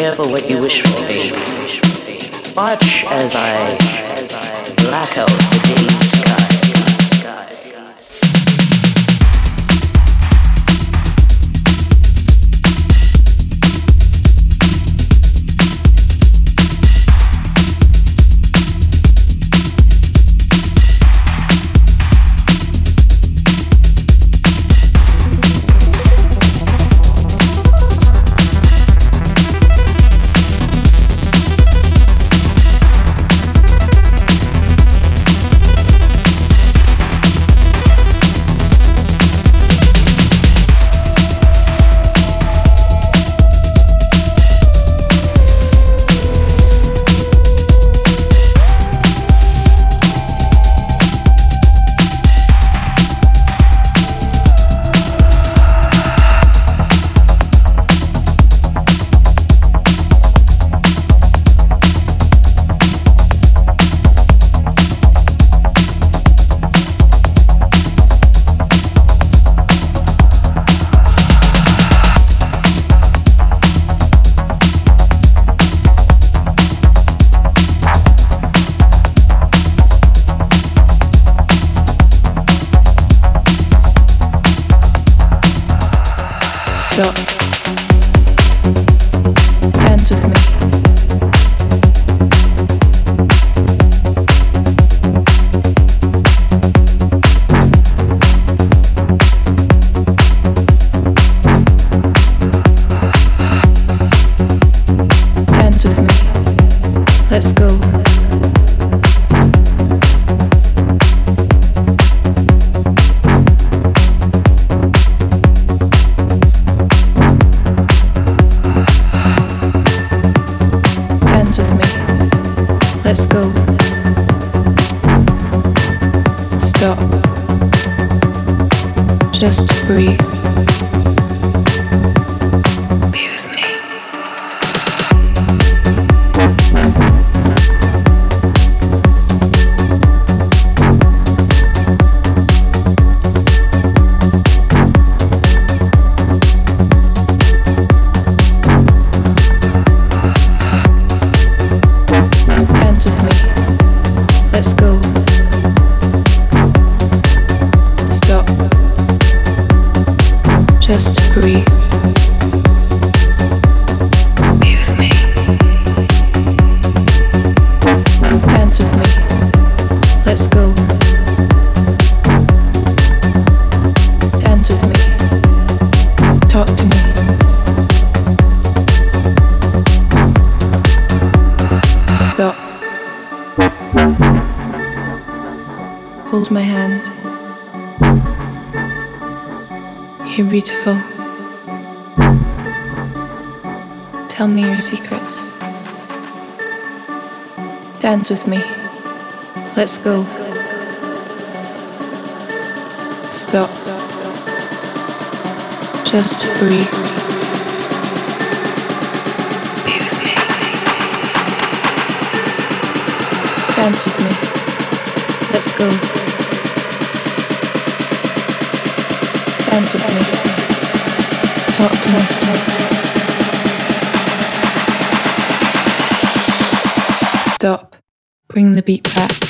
For what you wish for. Watch as I black out the day's Just breathe. Dance with me. Let's go. Dance with me. Talk to me. Stop. Bring the beat back.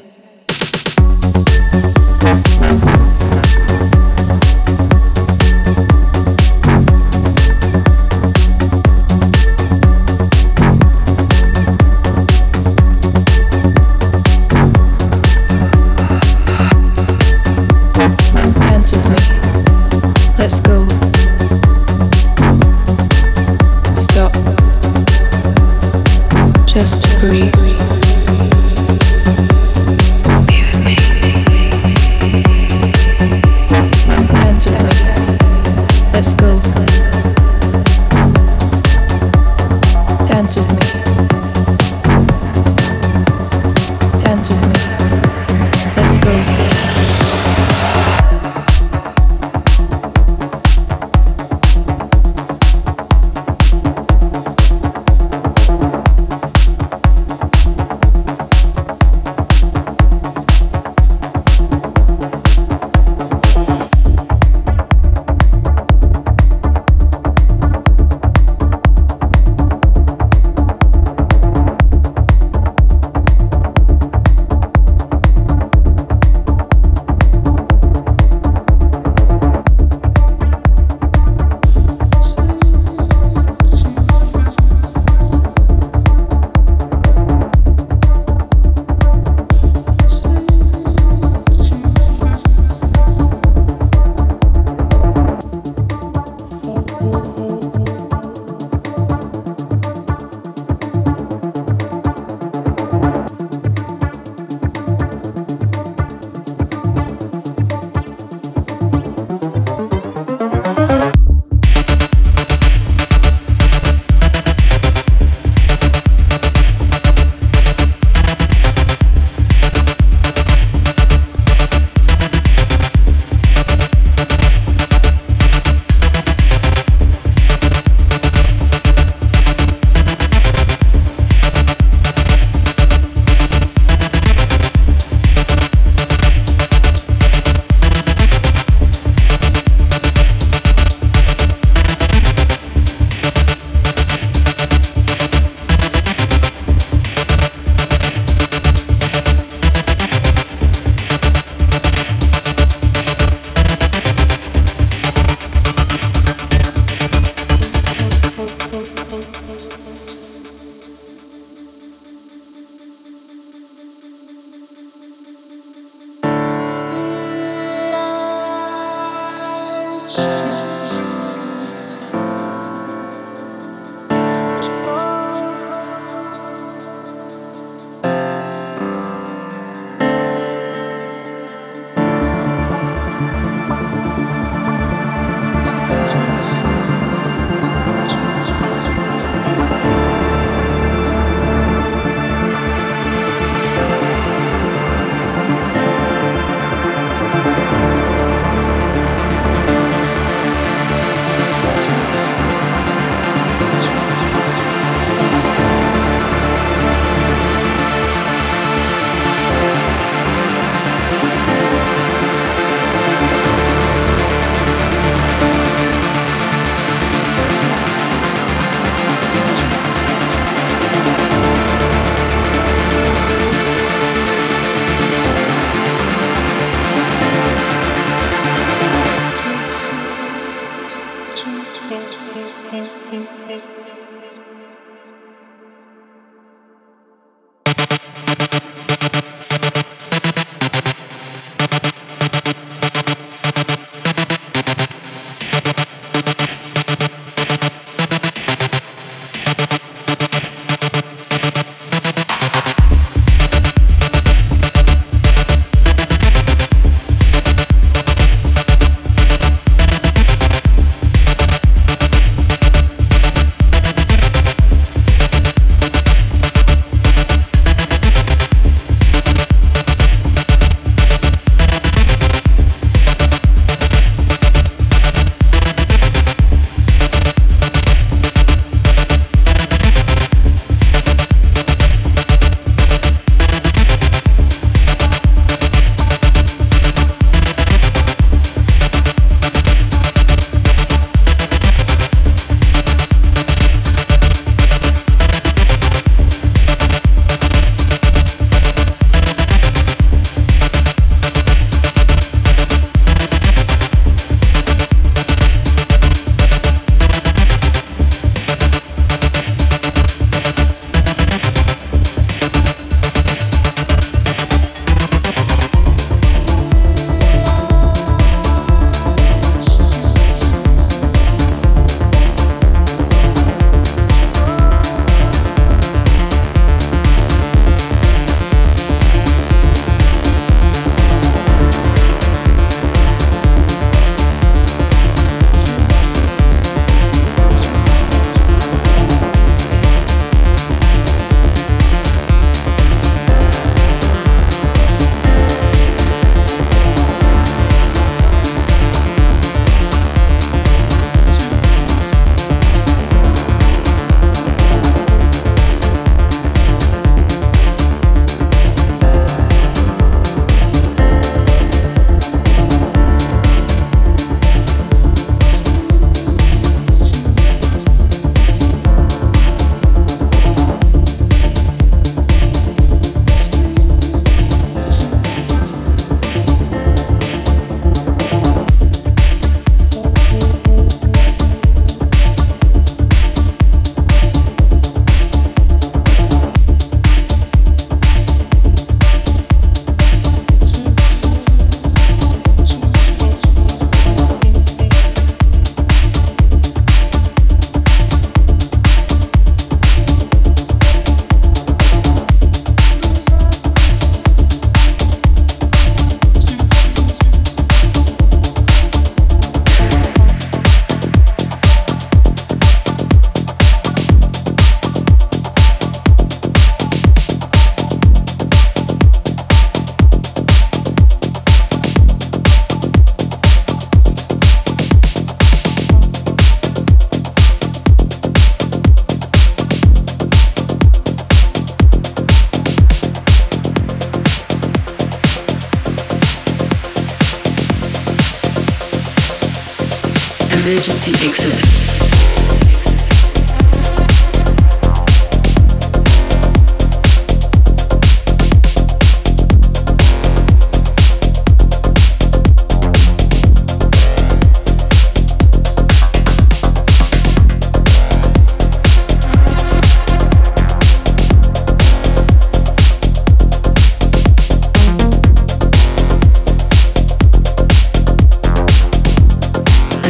Emergency exit.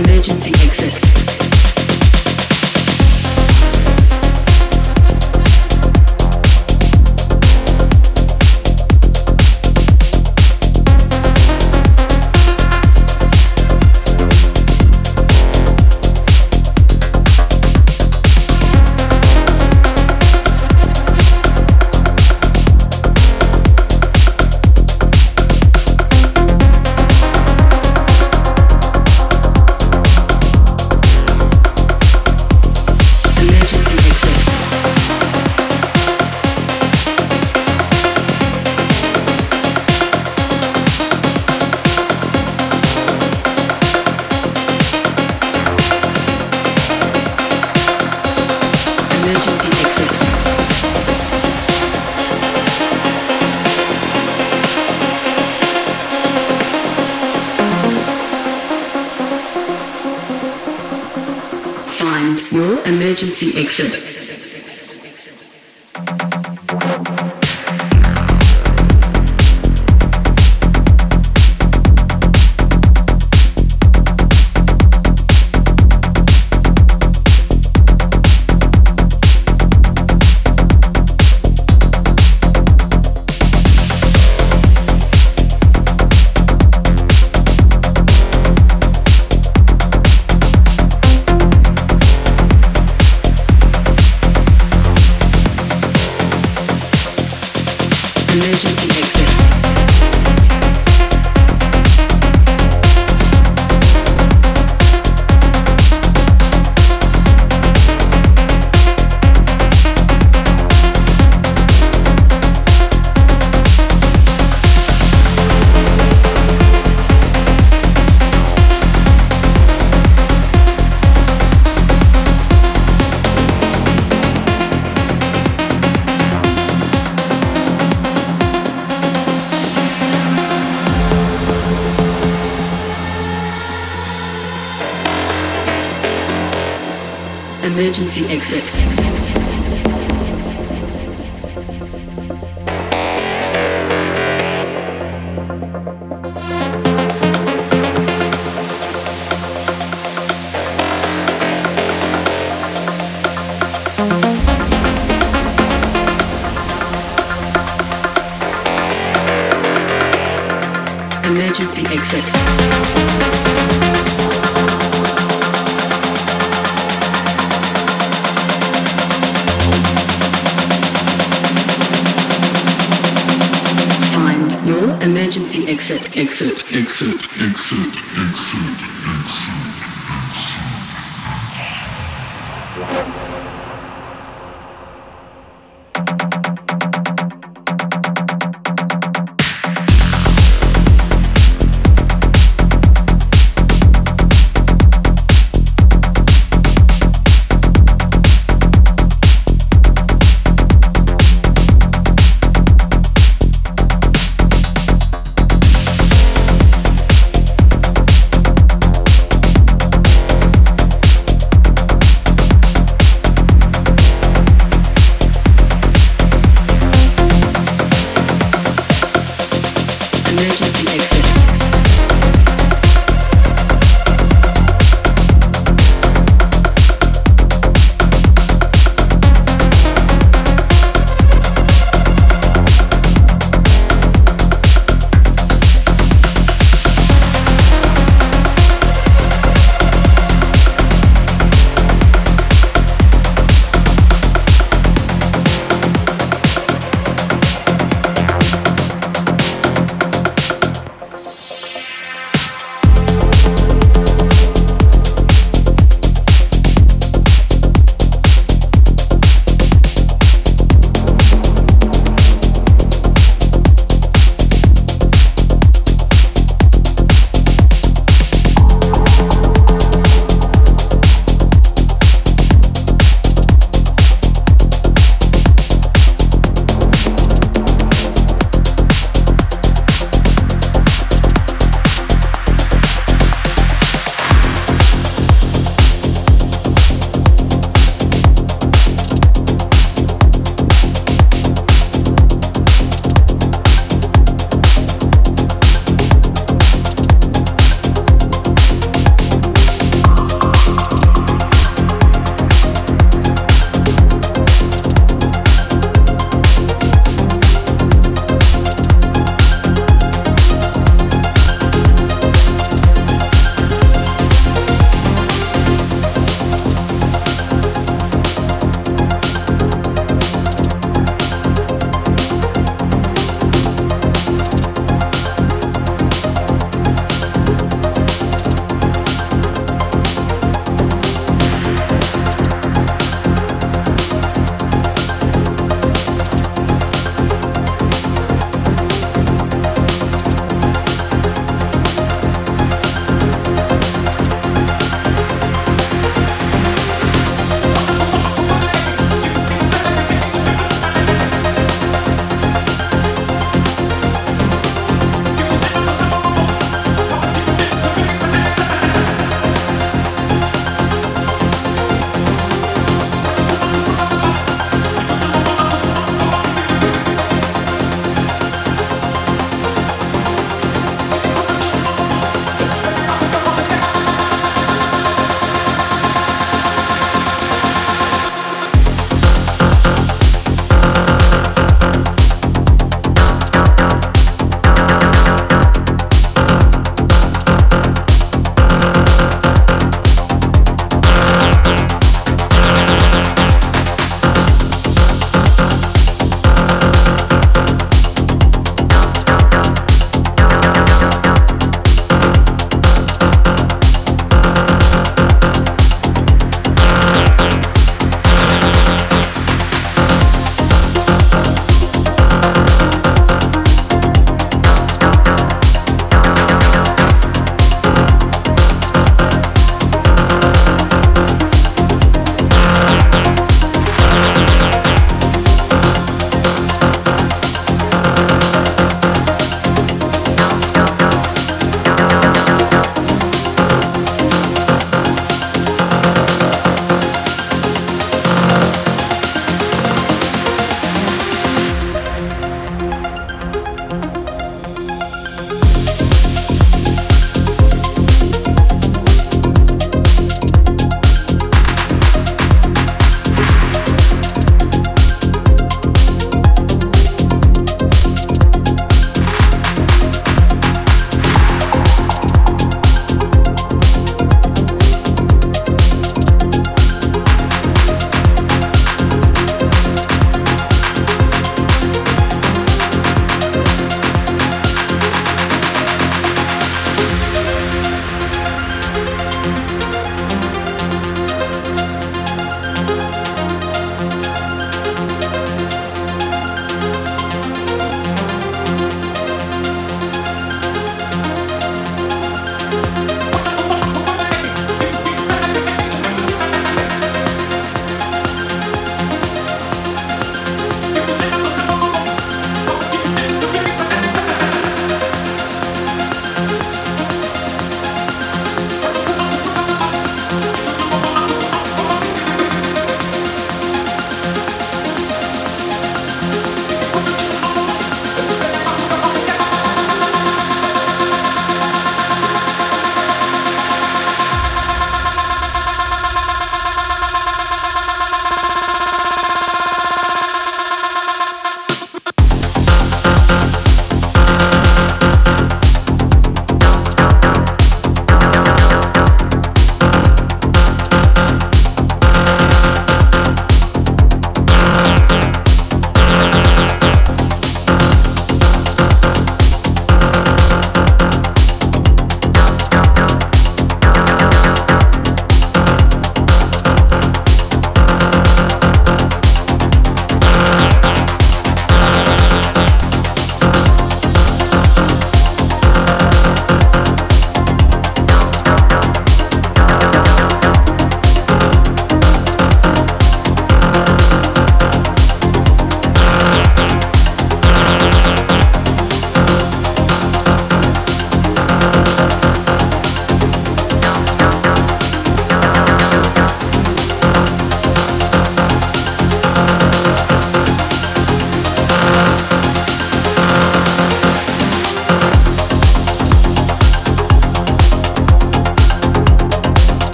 Emergency